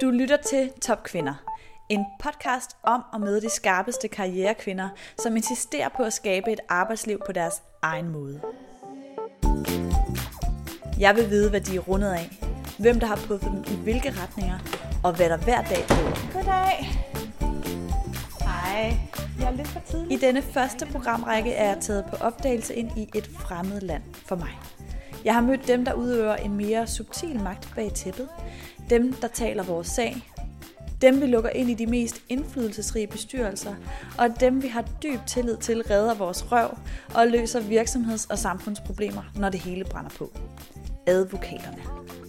Du lytter til Top Kvinder. En podcast om og med de skarpeste karrierekvinder, som insisterer på at skabe et arbejdsliv på deres egen måde. Jeg vil vide, hvad de er rundet af, hvem der har puffet dem i hvilke retninger, og hvad der hver dag driver. Goddag. Hej. Jeg er lidt for tidlig. I denne første programrække er jeg taget på opdagelse ind i et fremmed land for mig. Jeg har mødt dem, der udøver en mere subtil magt bag tæppet. Dem, der taler vores sag. Dem, vi lukker ind i de mest indflydelsesrige bestyrelser. Og dem, vi har dyb tillid til, redder vores røv og løser virksomheds- og samfundsproblemer, når det hele brænder på. Advokaterne.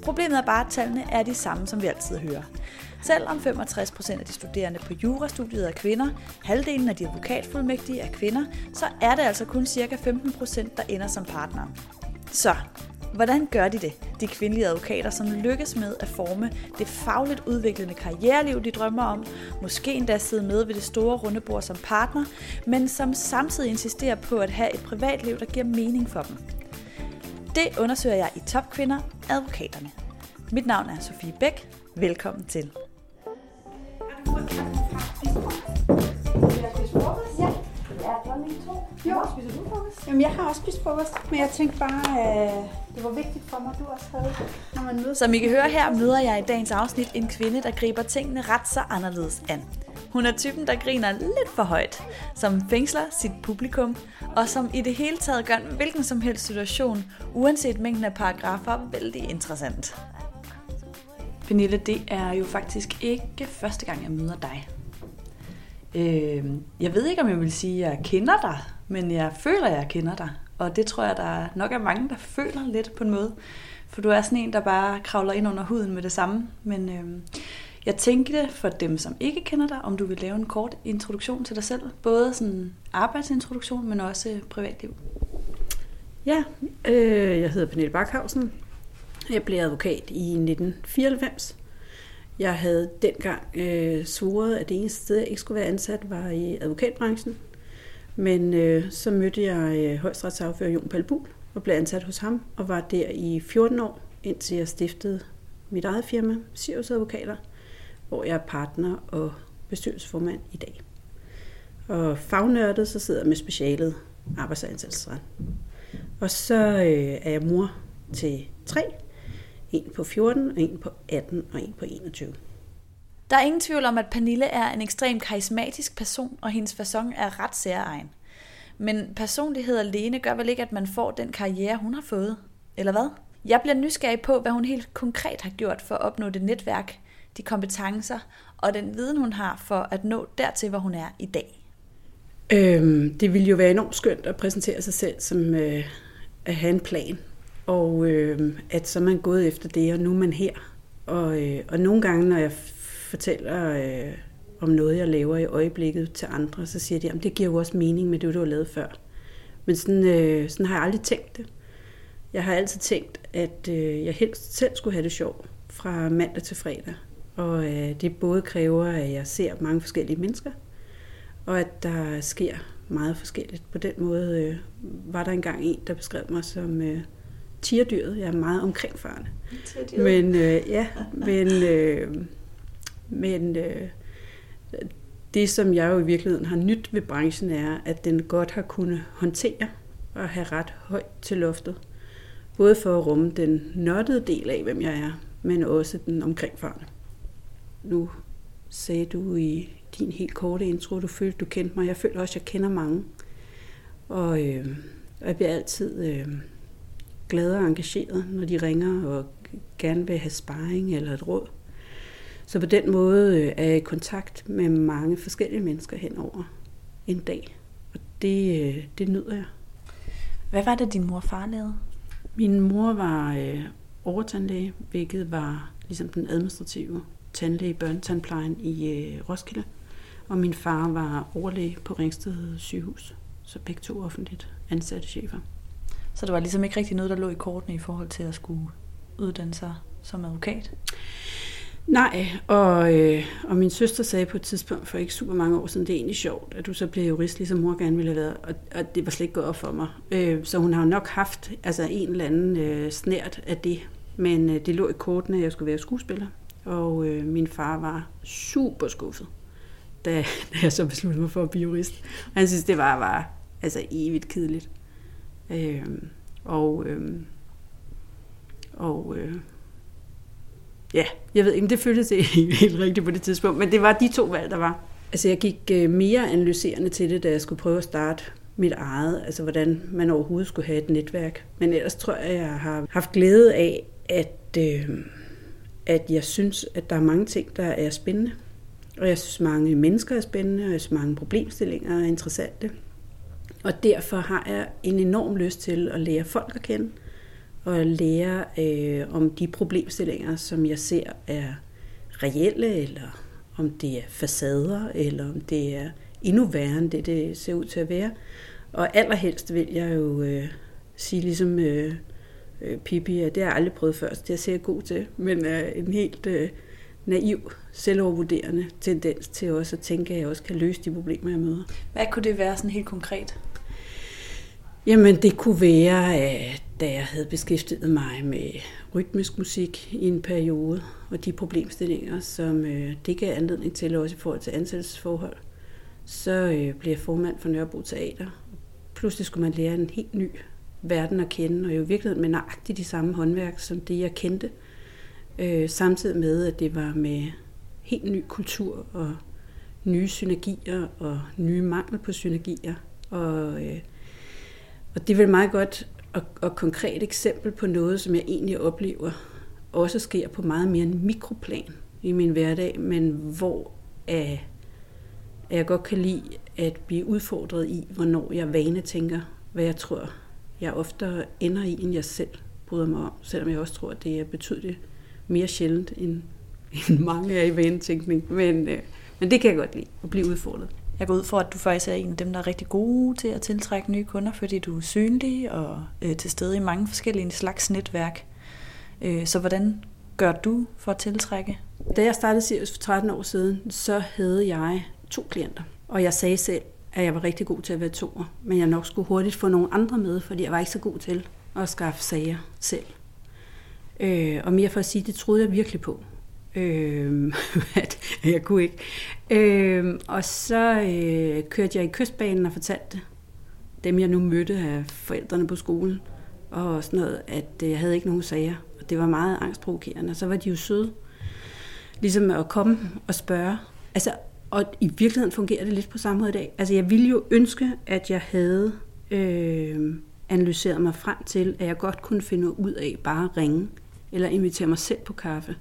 Problemet er bare, at tallene er de samme, som vi altid hører. Selvom 65% af de studerende på jurastudiet er kvinder, halvdelen af de advokatfuldmægtige er kvinder, så er det altså kun ca. 15%, der ender som partner. Så, hvordan gør de det, de kvindelige advokater, som lykkes med at forme det fagligt udviklende karriereliv, de drømmer om, måske endda sidde med ved det store runde bord som partner, men som samtidig insisterer på at have et privatliv, der giver mening for dem. Det undersøger jeg i Topkvinder, advokaterne. Mit navn er Sofie Bæk. Velkommen til. Jo. Jamen, jeg har også spist frokost, men jeg tænkte bare, at det var vigtigt for mig, at du også havde, når man mødes. Som I kan høre her, møder jeg i dagens afsnit en kvinde, der griber tingene ret så anderledes an. Hun er typen, der griner lidt for højt, som fængsler sit publikum, og som i det hele taget gør en hvilken som helst situation, uanset mængden af paragrafer, vældig interessant. Pernille, det er jo faktisk ikke første gang, jeg møder dig. Øh, jeg ved ikke, om jeg vil sige, at jeg kender dig, men jeg føler, at jeg kender dig. Og det tror jeg, der nok er mange, der føler lidt på en måde. For du er sådan en, der bare kravler ind under huden med det samme. Men øh, jeg tænkte for dem, som ikke kender dig, om du vil lave en kort introduktion til dig selv. Både sådan arbejdsintroduktion, men også privatliv. Ja, øh, jeg hedder Pernille Bakhausen. Jeg blev advokat i 1994. Jeg havde dengang øh, svoret, at det eneste sted, jeg ikke skulle være ansat, var i advokatbranchen. Men øh, så mødte jeg øh, højstretsafører Jon Palbul og blev ansat hos ham, og var der i 14 år, indtil jeg stiftede mit eget firma, Sirius Advokater, hvor jeg er partner og bestyrelsesformand i dag. Og fagnørdet, så sidder jeg med specialet arbejdsansættelsesret. Og så øh, er jeg mor til tre, en på 14, og en på 18 og en på 21. Der er ingen tvivl om, at Pernille er en ekstremt karismatisk person, og hendes façon er ret særegen. Men personlighed alene gør vel ikke, at man får den karriere, hun har fået? Eller hvad? Jeg bliver nysgerrig på, hvad hun helt konkret har gjort for at opnå det netværk, de kompetencer og den viden, hun har for at nå dertil, hvor hun er i dag. Øhm, det ville jo være enormt skønt at præsentere sig selv som øh, at have en plan. Og øh, at så er man gået efter det, og nu er man her. Og, øh, og nogle gange, når jeg fortæller øh, om noget, jeg laver i øjeblikket til andre, så siger de, at det giver jo også mening med det, du har lavet før. Men sådan, øh, sådan har jeg aldrig tænkt det. Jeg har altid tænkt, at øh, jeg helst selv skulle have det sjovt fra mandag til fredag. Og øh, det både kræver, at jeg ser mange forskellige mennesker, og at der sker meget forskelligt. På den måde øh, var der engang en, der beskrev mig som øh, tierdyret. Jeg er meget omkringfarende. Men øh, ja, men, øh, men øh, det, som jeg jo i virkeligheden har nyt ved branchen, er, at den godt har kunnet håndtere og have ret højt til loftet. Både for at rumme den nørdede del af, hvem jeg er, men også den omkringfarende. Nu sagde du i din helt korte intro, du følte, du kendte mig. Jeg føler også, at jeg kender mange. Og øh, jeg bliver altid øh, glad og engageret, når de ringer og gerne vil have sparring eller et råd. Så på den måde øh, er jeg i kontakt med mange forskellige mennesker hen over en dag. Og det, øh, det nyder jeg. Hvad var det, din mor og far lavede? Min mor var øh, overtandlæge, hvilket var ligesom den administrative tandlæge i børnetandplejen i øh, Roskilde. Og min far var overlæge på Ringsted sygehus. Så begge to offentligt ansatte chefer. Så det var ligesom ikke rigtig noget, der lå i kortene i forhold til at skulle uddanne sig som advokat? Nej, og, øh, og min søster sagde på et tidspunkt for ikke super mange år siden, det er egentlig sjovt, at du så bliver jurist, ligesom mor gerne ville have været, og, og det var slet ikke gået op for mig. Øh, så hun har nok haft altså, en eller anden øh, snært af det, men øh, det lå i kortene, at jeg skulle være skuespiller, Og øh, min far var super skuffet, da, da jeg så besluttede mig for at blive jurist. Og han synes, det var, var altså evigt kedeligt. Øh, og øh, og øh, ja, jeg ved ikke, det føltes ikke helt rigtigt på det tidspunkt, men det var de to valg, der var. Altså jeg gik øh, mere analyserende til det, da jeg skulle prøve at starte mit eget, altså hvordan man overhovedet skulle have et netværk. Men ellers tror jeg, jeg har haft glæde af, at, øh, at jeg synes, at der er mange ting, der er spændende. Og jeg synes, mange mennesker er spændende, og jeg synes, mange problemstillinger er interessante. Og derfor har jeg en enorm lyst til at lære folk at kende, og lære øh, om de problemstillinger, som jeg ser er reelle, eller om det er facader, eller om det er endnu værre end det, det ser ud til at være. Og allerhelst vil jeg jo øh, sige ligesom øh, øh, Pippi, at det har jeg aldrig prøvet før, så det er jeg god til, men er en helt øh, naiv, selvovervurderende tendens til også at tænke, at jeg også kan løse de problemer, jeg møder. Hvad kunne det være sådan helt konkret? Jamen, det kunne være, at da jeg havde beskæftiget mig med rytmisk musik i en periode, og de problemstillinger, som øh, det gav anledning til, også i forhold til ansættelsesforhold, så øh, blev jeg formand for Nørrebro Teater. Pludselig skulle man lære en helt ny verden at kende, og jo i virkeligheden med nøjagtigt de samme håndværk, som det jeg kendte. Øh, samtidig med, at det var med helt ny kultur og nye synergier og nye mangel på synergier. Og, øh, og det er vel meget godt og, og konkret eksempel på noget, som jeg egentlig oplever også sker på meget mere en mikroplan i min hverdag, men hvor øh, at, jeg godt kan lide at blive udfordret i, hvornår jeg vane tænker, hvad jeg tror, jeg ofte ender i, end jeg selv bryder mig om, selvom jeg også tror, at det er betydeligt mere sjældent, end, end mange er i vanetænkning. Men, øh, men det kan jeg godt lide, at blive udfordret. Jeg går ud for, at du faktisk er en af dem, der er rigtig gode til at tiltrække nye kunder, fordi du er synlig og øh, til stede i mange forskellige slags netværk. Øh, så hvordan gør du for at tiltrække? Da jeg startede Sirius for 13 år siden, så havde jeg to klienter. Og jeg sagde selv, at jeg var rigtig god til at være toer, men jeg nok skulle hurtigt få nogle andre med, fordi jeg var ikke så god til at skaffe sager selv. Øh, og mere for at sige, det troede jeg virkelig på. Øh, at jeg kunne ikke. Øh, og så øh, kørte jeg i kystbanen og fortalte dem, jeg nu mødte af forældrene på skolen, og sådan noget, at øh, jeg havde ikke nogen sager. Og det var meget angstprovokerende. Og så var de jo søde, ligesom at komme og spørge. Altså, og i virkeligheden fungerer det lidt på samme måde i dag. Altså, jeg ville jo ønske, at jeg havde øh, analyseret mig frem til, at jeg godt kunne finde ud af bare at ringe, eller invitere mig selv på kaffe.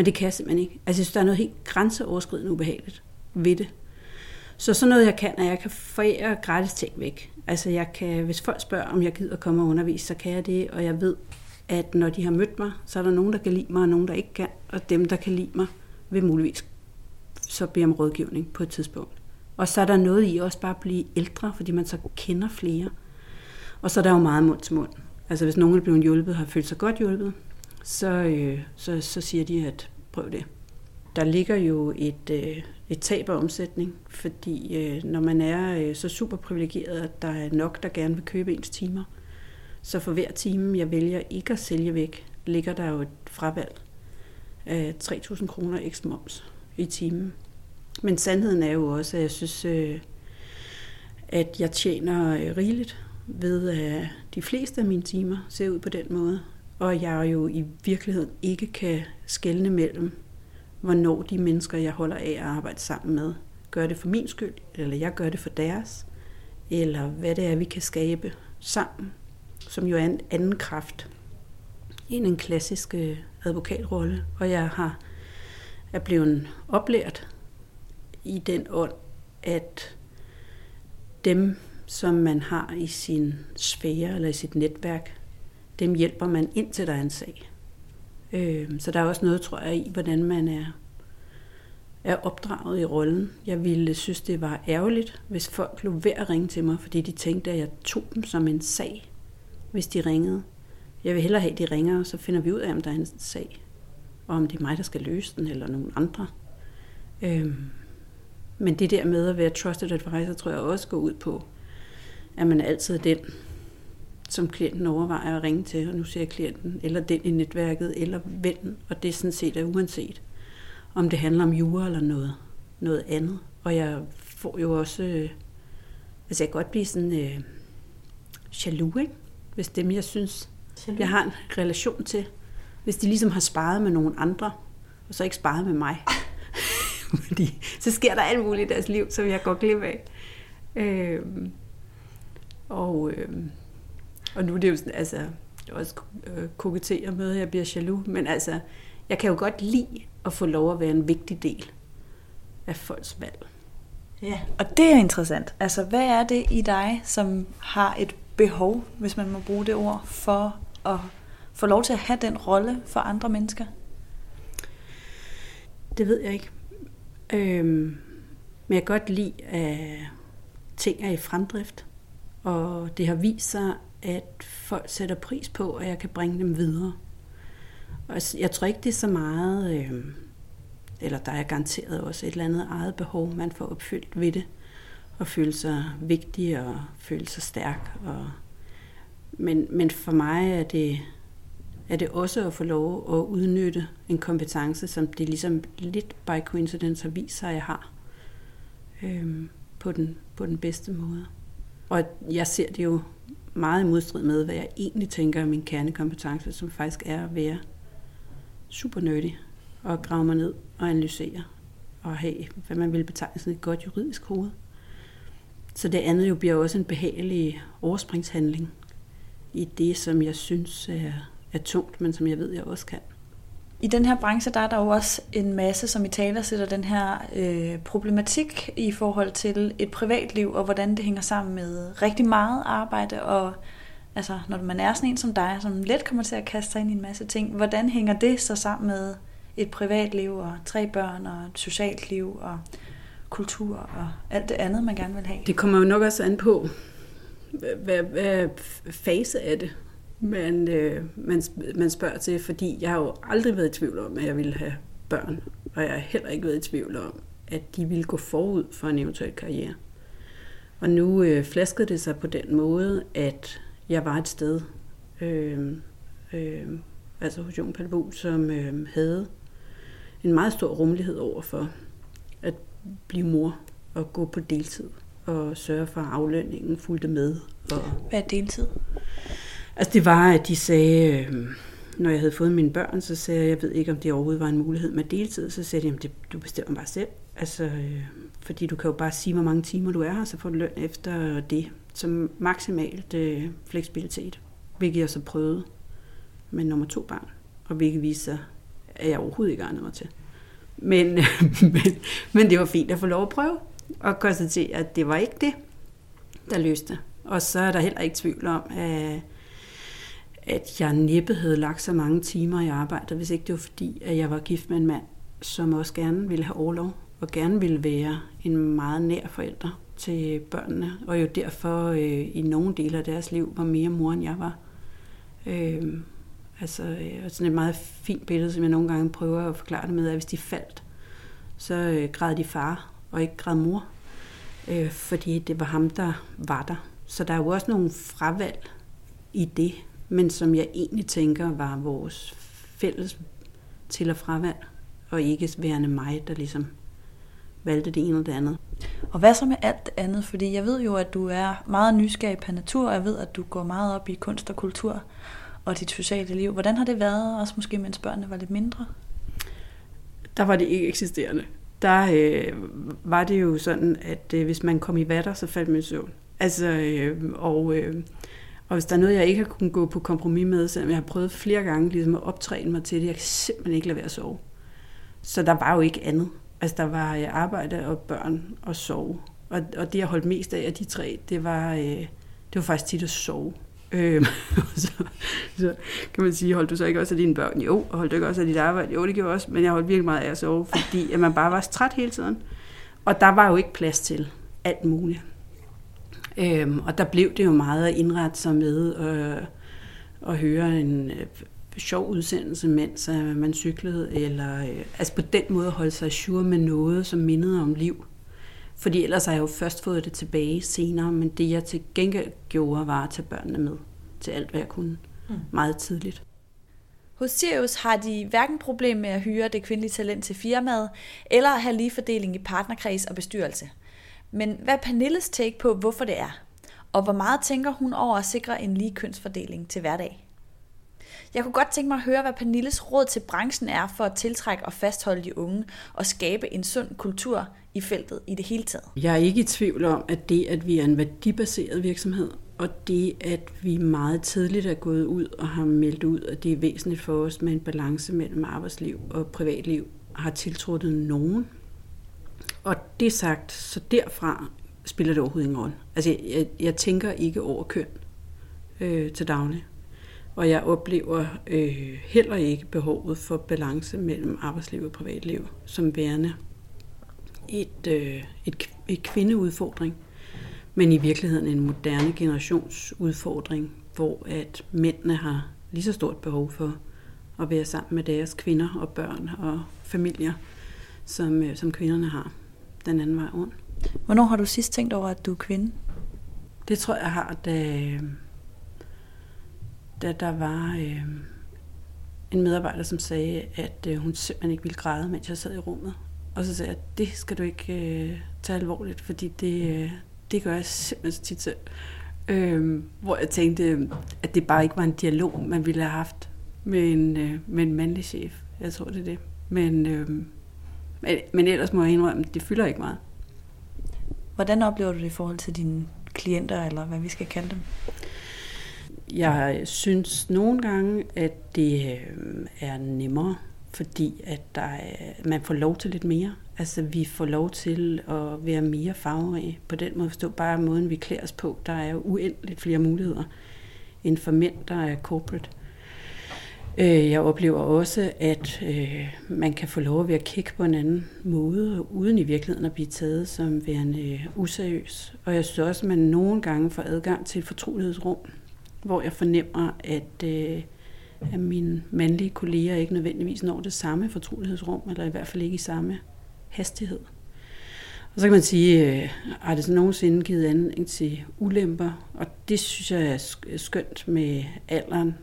Men det kan jeg simpelthen ikke. Altså, jeg synes, der er noget helt grænseoverskridende ubehageligt ved det. Så sådan noget, jeg kan, er, at jeg kan forære gratis ting væk. Altså, jeg kan, hvis folk spørger, om jeg gider komme og undervise, så kan jeg det, og jeg ved, at når de har mødt mig, så er der nogen, der kan lide mig, og nogen, der ikke kan, og dem, der kan lide mig, vil muligvis så bede om rådgivning på et tidspunkt. Og så er der noget i også bare at blive ældre, fordi man så kender flere. Og så er der jo meget mund til mund. Altså hvis nogen er blevet hjulpet, har følt sig godt hjulpet, så, øh, så, så siger de, at prøv det. Der ligger jo et, øh, et tab af omsætning, fordi øh, når man er øh, så super privilegeret, at der er nok, der gerne vil købe ens timer, så for hver time, jeg vælger ikke at sælge væk, ligger der jo et fravalg af 3.000 kroner ekstra moms i timen. Men sandheden er jo også, at jeg synes, øh, at jeg tjener øh, rigeligt ved, at de fleste af mine timer ser ud på den måde og jeg jo i virkeligheden ikke kan skelne mellem, hvornår de mennesker, jeg holder af at arbejde sammen med, gør det for min skyld, eller jeg gør det for deres, eller hvad det er, vi kan skabe sammen, som jo er en anden kraft end en klassisk øh, advokatrolle. Og jeg har er blevet oplært i den ånd, at dem, som man har i sin sfære eller i sit netværk, dem hjælper man indtil der er en sag. Øh, så der er også noget, tror jeg, i, hvordan man er, er opdraget i rollen. Jeg ville synes, det var ærgerligt, hvis folk lå ved at ringe til mig, fordi de tænkte, at jeg tog dem som en sag, hvis de ringede. Jeg vil hellere have, at de ringer, og så finder vi ud af, om der er en sag, og om det er mig, der skal løse den, eller nogen andre. Øh, men det der med at være trusted advisor, tror jeg også går ud på, at man altid er den, som klienten overvejer at ringe til, og nu ser jeg klienten, eller den i netværket, eller vennen, og det er sådan set er uanset, om det handler om jura eller noget, noget andet. Og jeg får jo også, øh, altså jeg kan godt blive sådan øh, jaloux, ikke? hvis dem jeg synes, jaloux. jeg har en relation til, hvis de ligesom har sparet med nogen andre, og så ikke sparet med mig. Fordi så sker der alt muligt i deres liv, som jeg går glip af. Øh, og, øh, og nu er det jo sådan, altså, jeg også øh, koketterer med, at jeg bliver jaloux, men altså, jeg kan jo godt lide at få lov at være en vigtig del af folks valg. Ja, og det er interessant. Altså, hvad er det i dig, som har et behov, hvis man må bruge det ord, for at få lov til at have den rolle for andre mennesker? Det ved jeg ikke. Øhm, men jeg kan godt lide, at ting er i fremdrift. Og det har vist sig, at folk sætter pris på, at jeg kan bringe dem videre. Og jeg tror ikke, det er så meget, øh, eller der er garanteret også et eller andet eget behov, man får opfyldt ved det. Og føle sig vigtig og føle sig stærk. Og, men, men for mig er det, er det også at få lov at udnytte en kompetence, som det ligesom lidt by coincidence har vist sig, at jeg har øh, på, den, på den bedste måde. Og jeg ser det jo meget i modstrid med, hvad jeg egentlig tænker er min kernekompetence, som faktisk er at være super nerdy og grave mig ned og analysere og have, hvad man vil betegne som et godt juridisk hoved. Så det andet jo bliver også en behagelig overspringshandling i det, som jeg synes er, er tungt, men som jeg ved, jeg også kan. I den her branche, der er der jo også en masse, som i taler sætter den her øh, problematik i forhold til et privatliv, og hvordan det hænger sammen med rigtig meget arbejde, og altså, når man er sådan en som dig, som let kommer til at kaste sig ind i en masse ting, hvordan hænger det så sammen med et privatliv, og tre børn, og et socialt liv, og kultur, og alt det andet, man gerne vil have? Det kommer jo nok også an på, hvad, hvad, fase er det? Man, øh, man, man spørger til, fordi jeg har jo aldrig været i tvivl om, at jeg ville have børn, og jeg har heller ikke været i tvivl om, at de ville gå forud for en eventuel karriere. Og nu øh, flaskede det sig på den måde, at jeg var et sted, øh, øh, altså hos Jon Palbo, som øh, havde en meget stor rummelighed over for at blive mor og gå på deltid og sørge for, at aflønningen fulgte med. Og Hvad er deltid? Altså det var, at de sagde, øh, når jeg havde fået mine børn, så sagde jeg, jeg ved ikke, om det overhovedet var en mulighed med deltid. Så sagde de, at du bestemmer bare selv. Altså, øh, fordi du kan jo bare sige, hvor mange timer du er her, så får du løn efter det. Som maksimalt øh, fleksibilitet, hvilket jeg så prøvede med nummer to barn. Og hvilket viser sig, at jeg overhovedet ikke egnede mig til. Men, men, men det var fint at få lov at prøve, og konstatere, at det var ikke det, der løste. Og så er der heller ikke tvivl om, at at jeg næppe havde lagt så mange timer i arbejde, hvis ikke det var fordi, at jeg var gift med en mand, som også gerne ville have overlov, og gerne ville være en meget nær forælder til børnene, og jo derfor øh, i nogle dele af deres liv var mere mor, end jeg var. Øh, altså øh, sådan et meget fint billede, som jeg nogle gange prøver at forklare det med, at hvis de faldt, så øh, græd de far, og ikke græd mor, øh, fordi det var ham, der var der. Så der er jo også nogle fravalg i det, men som jeg egentlig tænker var vores fælles til- og fravalg, og ikke værende mig, der ligesom valgte det ene eller det andet. Og hvad så med alt det andet? Fordi jeg ved jo, at du er meget nysgerrig på natur, og jeg ved, at du går meget op i kunst og kultur og dit sociale liv. Hvordan har det været, også måske mens børnene var lidt mindre? Der var det ikke eksisterende. Der øh, var det jo sådan, at øh, hvis man kom i vatter, så faldt man i søvn. Altså, øh, og øh, og hvis der er noget, jeg ikke har kunnet gå på kompromis med, selvom jeg har prøvet flere gange ligesom at optræne mig til det, jeg kan simpelthen ikke lade være at sove. Så der var jo ikke andet. Altså der var øh, arbejde og børn og sove. Og, og det, jeg holdt mest af af de tre, det var, øh, det var faktisk tit at sove. Øh, så, så kan man sige, holdt du så ikke også af dine børn? Jo, og holdt du ikke også af dit arbejde? Jo, det gjorde jeg også, men jeg holdt virkelig meget af at sove, fordi at man bare var træt hele tiden. Og der var jo ikke plads til alt muligt. Øhm, og der blev det jo meget at indrette sig med øh, at høre en øh, sjov udsendelse, mens øh, man cyklede, eller øh, altså på den måde holde sig sure med noget, som mindede om liv. Fordi ellers har jeg jo først fået det tilbage senere, men det jeg til gengæld gjorde, var at tage børnene med. til alt, hvad jeg kunne mm. meget tidligt. Hos Sirius har de hverken problem med at hyre det kvindelige talent til firmaet, eller at have lige fordeling i partnerkreds og bestyrelse. Men hvad er Pernilles take på, hvorfor det er? Og hvor meget tænker hun over at sikre en lige kønsfordeling til hverdag? Jeg kunne godt tænke mig at høre, hvad Pernilles råd til branchen er for at tiltrække og fastholde de unge og skabe en sund kultur i feltet i det hele taget. Jeg er ikke i tvivl om, at det, at vi er en værdibaseret virksomhed, og det, at vi meget tidligt er gået ud og har meldt ud, at det er væsentligt for os med en balance mellem arbejdsliv og privatliv, har tiltrådt nogen. Og det sagt, så derfra spiller det overhovedet ingen rolle. Altså, jeg, jeg, jeg tænker ikke over køn øh, til daglig. Og jeg oplever øh, heller ikke behovet for balance mellem arbejdsliv og privatliv som værende et, øh, et, et kvindeudfordring, men i virkeligheden en moderne generationsudfordring, hvor at mændene har lige så stort behov for at være sammen med deres kvinder og børn og familier, som, øh, som kvinderne har den anden vej rundt. Hvornår har du sidst tænkt over, at du er kvinde? Det tror jeg har, da, da der var øh, en medarbejder, som sagde, at øh, hun simpelthen ikke ville græde, mens jeg sad i rummet. Og så sagde jeg, det skal du ikke øh, tage alvorligt, fordi det, øh, det gør jeg simpelthen så tit selv. Øh, hvor jeg tænkte, at det bare ikke var en dialog, man ville have haft med en, øh, med en mandlig chef. Jeg tror, det er det. Men, øh, men, men ellers må jeg indrømme, det fylder ikke meget. Hvordan oplever du det i forhold til dine klienter, eller hvad vi skal kalde dem? Jeg synes nogle gange, at det øh, er nemmere, fordi at der er, man får lov til lidt mere. Altså vi får lov til at være mere farverige. På den måde forstå bare måden, vi klæder os på. Der er jo uendeligt flere muligheder end for mænd, der er corporate. Øh, jeg oplever også, at øh, man kan få lov at være kæk på en anden måde, uden i virkeligheden at blive taget som værende øh, useriøs. Og jeg synes også, at man nogle gange får adgang til et fortrolighedsrum, hvor jeg fornemmer, at, øh, at mine mandlige kolleger ikke nødvendigvis når det samme fortrolighedsrum, eller i hvert fald ikke i samme hastighed. Og så kan man sige, øh, har det så nogensinde givet anledning til ulemper? Og det synes jeg er skønt med alderen,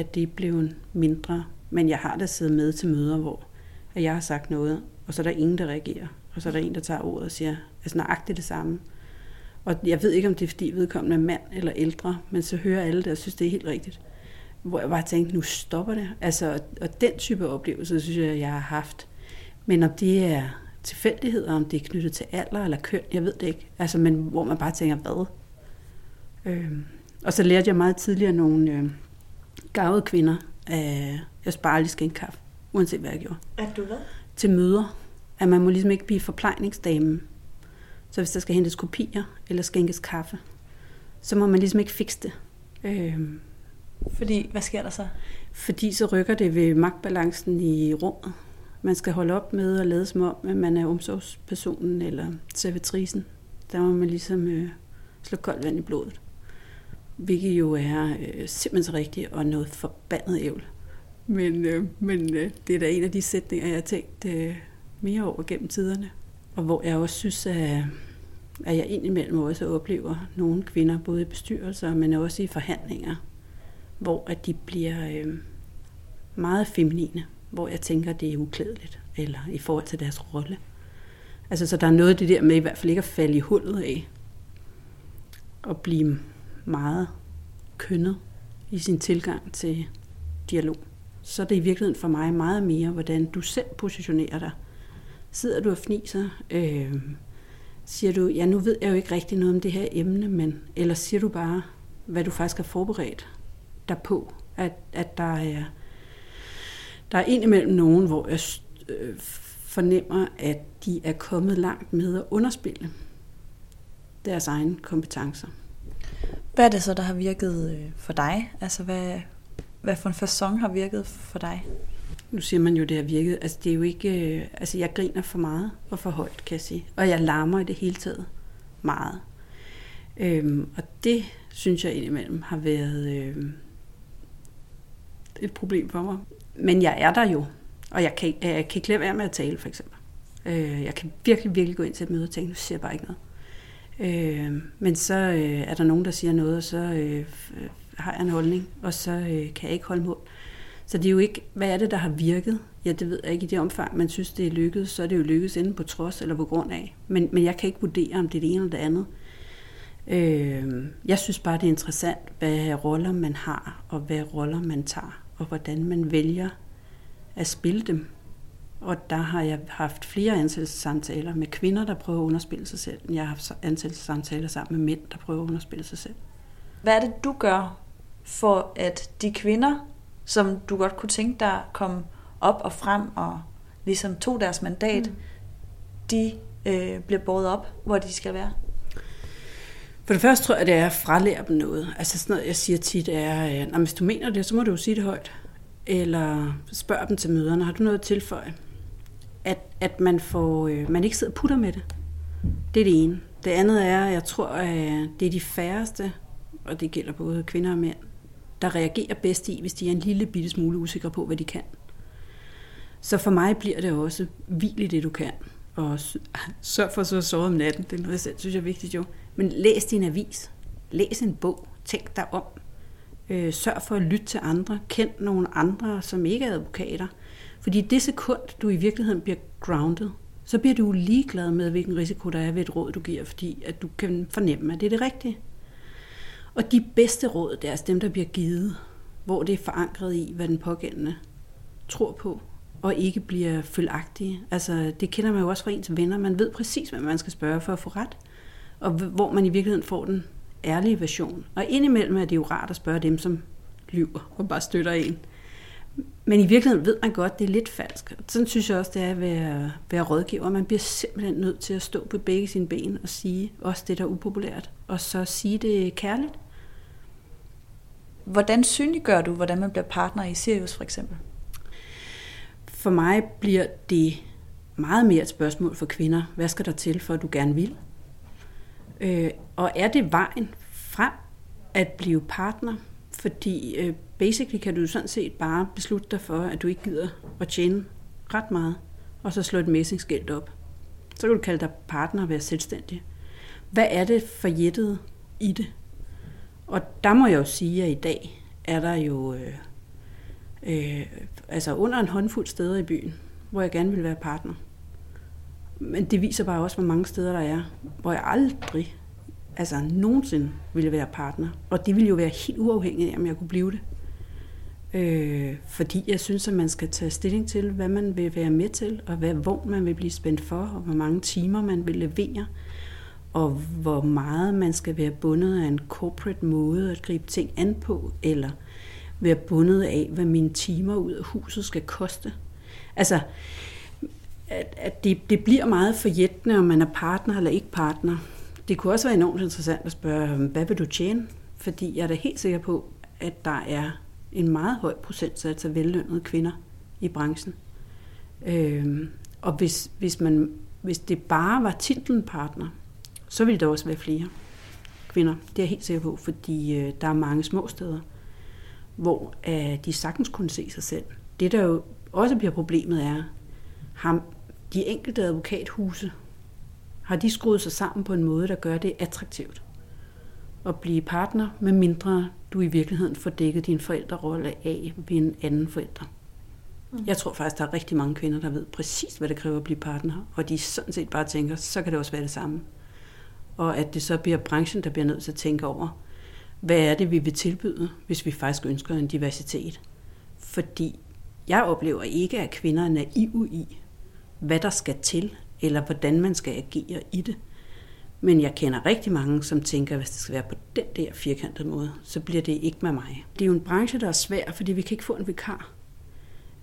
at det er blevet mindre. Men jeg har da siddet med til møder, hvor at jeg har sagt noget, og så er der ingen, der reagerer. Og så er der en, der tager ordet og siger, altså nøjagtigt det samme. Og jeg ved ikke, om det er, fordi vedkommende er mand eller ældre, men så hører alle det og synes, det er helt rigtigt. Hvor jeg bare tænkte, nu stopper det. Altså, og den type oplevelse, synes jeg, jeg har haft. Men om det er tilfældigheder, om det er knyttet til alder eller køn, jeg ved det ikke. Altså, men hvor man bare tænker, hvad? Øhm. Og så lærte jeg meget tidligere nogle øh, gavede kvinder, at jeg sparer lige skænke kaffe, uanset hvad jeg gjorde. Er du hvad? Til møder. At man må ligesom ikke blive forplejningsdame så hvis der skal hentes kopier eller skænkes kaffe, så må man ligesom ikke fikse det. Øhm, Fordi, hvad sker der så? Fordi så rykker det ved magtbalancen i rummet. Man skal holde op med at lade som om, at man er omsorgspersonen eller servitrisen. Der må man ligesom øh, slå koldt vand i blodet. Hvilket jo er øh, simpelthen så rigtigt og noget forbandet ævl. Men, øh, men øh, det er da en af de sætninger, jeg har tænkt øh, mere over gennem tiderne. Og hvor jeg også synes, at, at jeg indimellem også oplever nogle kvinder, både i bestyrelser, men også i forhandlinger, hvor at de bliver øh, meget feminine, hvor jeg tænker, det er uklædeligt, eller i forhold til deres rolle. Altså, så der er noget af det der med i hvert fald ikke at falde i hullet af, og blive meget kønnet i sin tilgang til dialog. Så er det i virkeligheden for mig meget mere, hvordan du selv positionerer dig sidder du og fniser, øh, siger du, ja nu ved jeg jo ikke rigtig noget om det her emne, men, eller siger du bare, hvad du faktisk har forberedt dig på, at, at der er der er indimellem nogen, hvor jeg øh, fornemmer, at de er kommet langt med at underspille deres egne kompetencer. Hvad er det så, der har virket øh, for dig? Altså, hvad, hvad for en fasong har virket for dig? Nu siger man jo, det har virket. Altså, det er jo ikke... Øh, altså, jeg griner for meget og for højt, kan jeg sige. Og jeg larmer i det hele taget meget. Øhm, og det, synes jeg indimellem, har været øhm, et problem for mig. Men jeg er der jo. Og jeg kan, jeg kan ikke lade være med at tale, for eksempel. Øh, jeg kan virkelig, virkelig gå ind til et møde og tænke, nu siger jeg bare ikke noget. Øh, men så øh, er der nogen, der siger noget, og så øh, øh har jeg en holdning, og så øh, kan jeg ikke holde mål. Så det er jo ikke, hvad er det, der har virket? Ja, det ved jeg ikke i det omfang, man synes, det er lykkedes, så er det jo lykkedes enten på trods eller på grund af. Men, men jeg kan ikke vurdere, om det er det ene eller det andet. Øh, jeg synes bare, det er interessant, hvad roller man har, og hvad roller man tager, og hvordan man vælger at spille dem. Og der har jeg haft flere ansættelsessamtaler med kvinder, der prøver at underspille sig selv. Jeg har haft ansættelsessamtaler sammen med mænd, der prøver at underspille sig selv. Hvad er det, du gør for, at de kvinder, som du godt kunne tænke dig kom op og frem og ligesom tog deres mandat, mm. de øh, bliver båret op, hvor de skal være? For det første tror jeg, det er at fralære dem noget. Altså sådan noget, jeg siger tit, er, at hvis du mener det, så må du jo sige det højt. Eller spørg dem til møderne, har du noget at tilføje? At, at man, får, øh, man ikke sidder og putter med det. Det er det ene. Det andet er, at jeg tror, at det er de færreste, og det gælder både kvinder og mænd, der reagerer bedst i, hvis de er en lille bitte smule usikre på, hvad de kan. Så for mig bliver det også, hvil i det, du kan. Og sørg for så at sove om natten. Det er noget, jeg selv synes er vigtigt jo. Men læs din avis. Læs en bog. Tænk dig om. Øh, sørg for at lytte til andre. Kend nogle andre, som ikke er advokater. Fordi det sekund, du i virkeligheden bliver grounded, så bliver du ligeglad med, hvilken risiko der er ved et råd, du giver, fordi at du kan fornemme, at det er det rigtige. Og de bedste råd, det er altså dem, der bliver givet, hvor det er forankret i, hvad den pågældende tror på, og ikke bliver følagtige. Altså, det kender man jo også fra ens venner. Man ved præcis, hvad man skal spørge for at få ret, og hvor man i virkeligheden får den ærlige version. Og indimellem er det jo rart at spørge dem, som lyver og bare støtter en. Men i virkeligheden ved man godt, at det er lidt falsk. Sådan synes jeg også, det er at være, være rådgiver. Man bliver simpelthen nødt til at stå på begge sine ben og sige også det, der er upopulært. Og så sige det kærligt. Hvordan synliggør du, hvordan man bliver partner i Sirius for eksempel? For mig bliver det meget mere et spørgsmål for kvinder. Hvad skal der til, for at du gerne vil? Øh, og er det vejen frem at blive partner? Fordi øh, basically kan du sådan set bare beslutte dig for, at du ikke gider at tjene ret meget, og så slå et messingskilt op. Så kan du kalde dig partner og være selvstændig. Hvad er det for jættet i det? Og der må jeg jo sige, at i dag er der jo øh, øh, altså under en håndfuld steder i byen, hvor jeg gerne vil være partner. Men det viser bare også, hvor mange steder der er, hvor jeg aldrig, altså nogensinde ville være partner. Og det ville jo være helt uafhængigt af, om jeg kunne blive det. Øh, fordi jeg synes, at man skal tage stilling til, hvad man vil være med til, og hvad, hvor man vil blive spændt for, og hvor mange timer man vil levere, og hvor meget man skal være bundet af en corporate måde at gribe ting an på, eller være bundet af, hvad mine timer ud af huset skal koste. Altså, at, at det, det bliver meget forjættende, om man er partner eller ikke partner. Det kunne også være enormt interessant at spørge, hvad vil du tjene? Fordi jeg er da helt sikker på, at der er en meget høj procentsats af vellønnede kvinder i branchen. Øh, og hvis, hvis, man, hvis det bare var titlen partner, så ville der også være flere kvinder. Det er jeg helt sikker på, fordi øh, der er mange små steder, hvor øh, de sagtens kunne se sig selv. Det, der jo også bliver problemet, er, har de enkelte advokathuse, har de skruet sig sammen på en måde, der gør det attraktivt at blive partner, med mindre du i virkeligheden får dækket din forældrerolle af ved en anden forældre. Mm. Jeg tror faktisk, der er rigtig mange kvinder, der ved præcis, hvad det kræver at blive partner, og de sådan set bare tænker, så kan det også være det samme. Og at det så bliver branchen, der bliver nødt til at tænke over, hvad er det, vi vil tilbyde, hvis vi faktisk ønsker en diversitet. Fordi jeg oplever ikke, at kvinder er naive i, hvad der skal til, eller hvordan man skal agere i det. Men jeg kender rigtig mange, som tænker, at hvis det skal være på den der firkantede måde, så bliver det ikke med mig. Det er jo en branche, der er svær, fordi vi kan ikke få en vikar.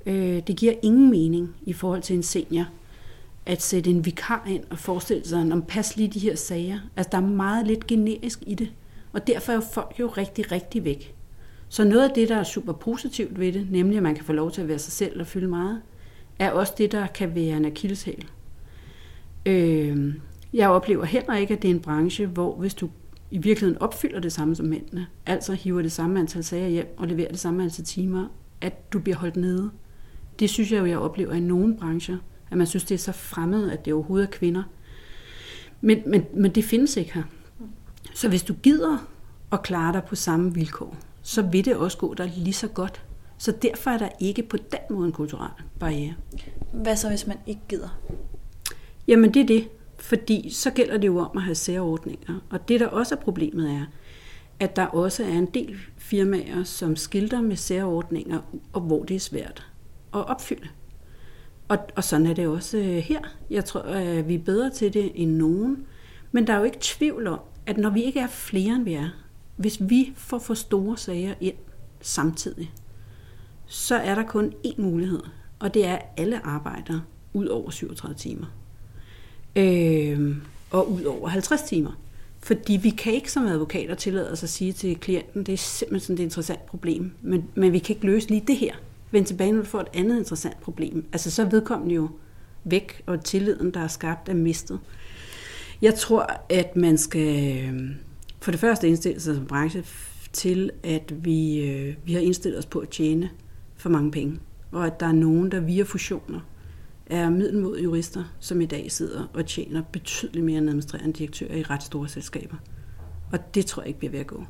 Øh, det giver ingen mening i forhold til en senior, at sætte en vikar ind og forestille sig, om pas lige de her sager. Altså, der er meget lidt generisk i det. Og derfor er jo folk jo rigtig, rigtig væk. Så noget af det, der er super positivt ved det, nemlig at man kan få lov til at være sig selv og fylde meget, er også det, der kan være en akilleshæl. Øh, jeg oplever heller ikke, at det er en branche, hvor hvis du i virkeligheden opfylder det samme som mændene, altså hiver det samme antal sager hjem og leverer det samme antal timer, at du bliver holdt nede. Det synes jeg jo, jeg oplever i nogle brancher, at man synes, det er så fremmed, at det overhovedet er kvinder. Men, men, men det findes ikke her. Så hvis du gider at klare dig på samme vilkår, så vil det også gå der lige så godt. Så derfor er der ikke på den måde en kulturel barriere. Hvad så, hvis man ikke gider? Jamen det er det, fordi så gælder det jo om at have særordninger. Og det, der også er problemet, er, at der også er en del firmaer, som skilter med særordninger, og hvor det er svært at opfylde. Og, og sådan er det også øh, her. Jeg tror, at vi er bedre til det end nogen. Men der er jo ikke tvivl om, at når vi ikke er flere, end vi er, hvis vi får for store sager ind samtidig, så er der kun én mulighed, og det er, alle arbejder ud over 37 timer. Øh, og ud over 50 timer. Fordi vi kan ikke som advokater tillade os at sige til klienten, det er simpelthen sådan et interessant problem, men, men vi kan ikke løse lige det her. Vend tilbage, når du får et andet interessant problem. Altså så er vedkommende jo væk, og tilliden, der er skabt, er mistet. Jeg tror, at man skal øhm, for det første indstille sig som branche til, at vi, øh, vi har indstillet os på at tjene for mange penge, og at der er nogen, der via fusioner er middelmodige jurister, som i dag sidder og tjener betydeligt mere end administrerende direktører i ret store selskaber. Og det tror jeg ikke bliver ved at gå.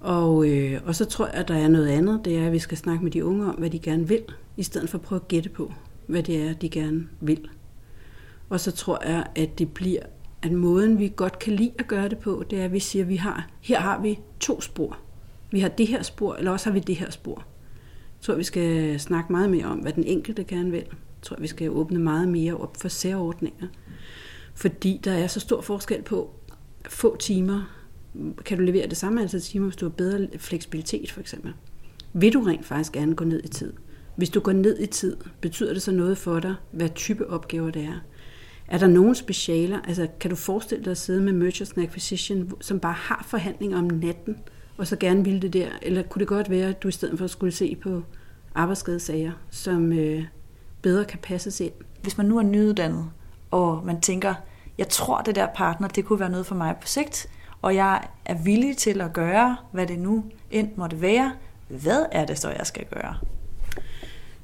Og, øh, og så tror jeg, at der er noget andet, det er, at vi skal snakke med de unge om, hvad de gerne vil, i stedet for at prøve at gætte på, hvad det er, de gerne vil. Og så tror jeg, at det bliver, at måden vi godt kan lide at gøre det på, det er, at vi siger, at vi har, her har vi to spor. Vi har det her spor, eller også har vi det her spor. Jeg tror, vi skal snakke meget mere om, hvad den enkelte gerne vil. Jeg tror, vi skal åbne meget mere op for særordninger. Fordi der er så stor forskel på få timer. Kan du levere det samme antal timer, hvis du har bedre fleksibilitet, for eksempel? Vil du rent faktisk gerne gå ned i tid? Hvis du går ned i tid, betyder det så noget for dig, hvad type opgaver det er? Er der nogen specialer? Altså, kan du forestille dig at sidde med Mergers and Acquisition, som bare har forhandlinger om natten, og så gerne ville det der? Eller kunne det godt være, at du i stedet for skulle se på arbejdsskadesager, som øh, bedre kan passes ind? Hvis man nu er nyuddannet, og man tænker, jeg tror, det der partner, det kunne være noget for mig på sigt, og jeg er villig til at gøre, hvad det nu end måtte være. Hvad er det så, jeg skal gøre?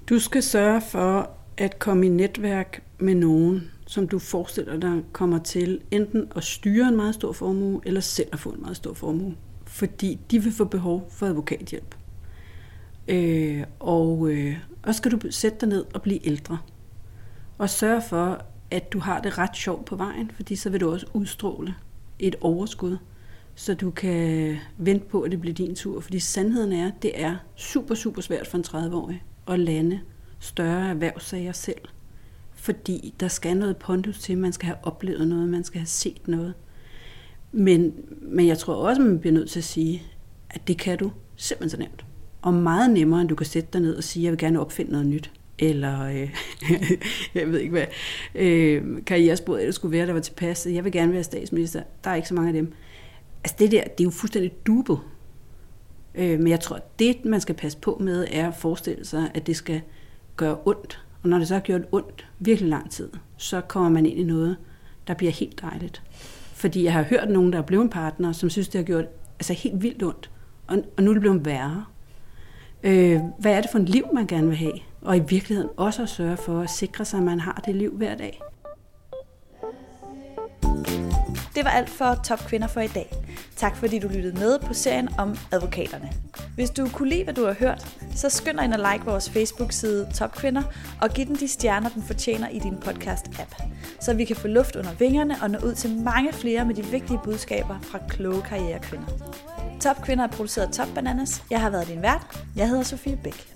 Du skal sørge for at komme i netværk med nogen, som du forestiller dig kommer til enten at styre en meget stor formue, eller selv at få en meget stor formue. Fordi de vil få behov for advokathjælp. Øh, og, øh, og skal du sætte dig ned og blive ældre. Og sørge for, at du har det ret sjovt på vejen, fordi så vil du også udstråle et overskud, så du kan vente på, at det bliver din tur. Fordi sandheden er, at det er super, super svært for en 30-årig at lande større erhvervssager selv. Fordi der skal noget pondus til, man skal have oplevet noget, man skal have set noget. Men, men jeg tror også, man bliver nødt til at sige, at det kan du simpelthen så nemt. Og meget nemmere, end du kan sætte dig ned og sige, jeg vil gerne opfinde noget nyt. Eller, øh, jeg ved ikke hvad, øh, karrieresporet eller skulle være, der var tilpasset. Jeg vil gerne være statsminister. Der er ikke så mange af dem. Altså det der, det er jo fuldstændig dubet. Øh, men jeg tror, det, man skal passe på med, er at forestille sig, at det skal gøre ondt. Og når det så har gjort ondt virkelig lang tid, så kommer man ind i noget, der bliver helt dejligt. Fordi jeg har hørt nogen, der er blevet en partner, som synes, det har gjort altså helt vildt ondt. Og, og nu er det blevet værre. Øh, hvad er det for et liv, man gerne vil have? Og i virkeligheden også at sørge for at sikre sig, at man har det liv hver dag. Det var alt for Top Kvinder for i dag. Tak fordi du lyttede med på serien om advokaterne. Hvis du kunne lide, hvad du har hørt, så skynd dig ind og like vores Facebook-side Top Kvinder og giv den de stjerner, den fortjener i din podcast-app, så vi kan få luft under vingerne og nå ud til mange flere med de vigtige budskaber fra kloge karrierekvinder. Top Kvinder er produceret Top Bananas. Jeg har været din vært. Jeg hedder Sofie Bæk.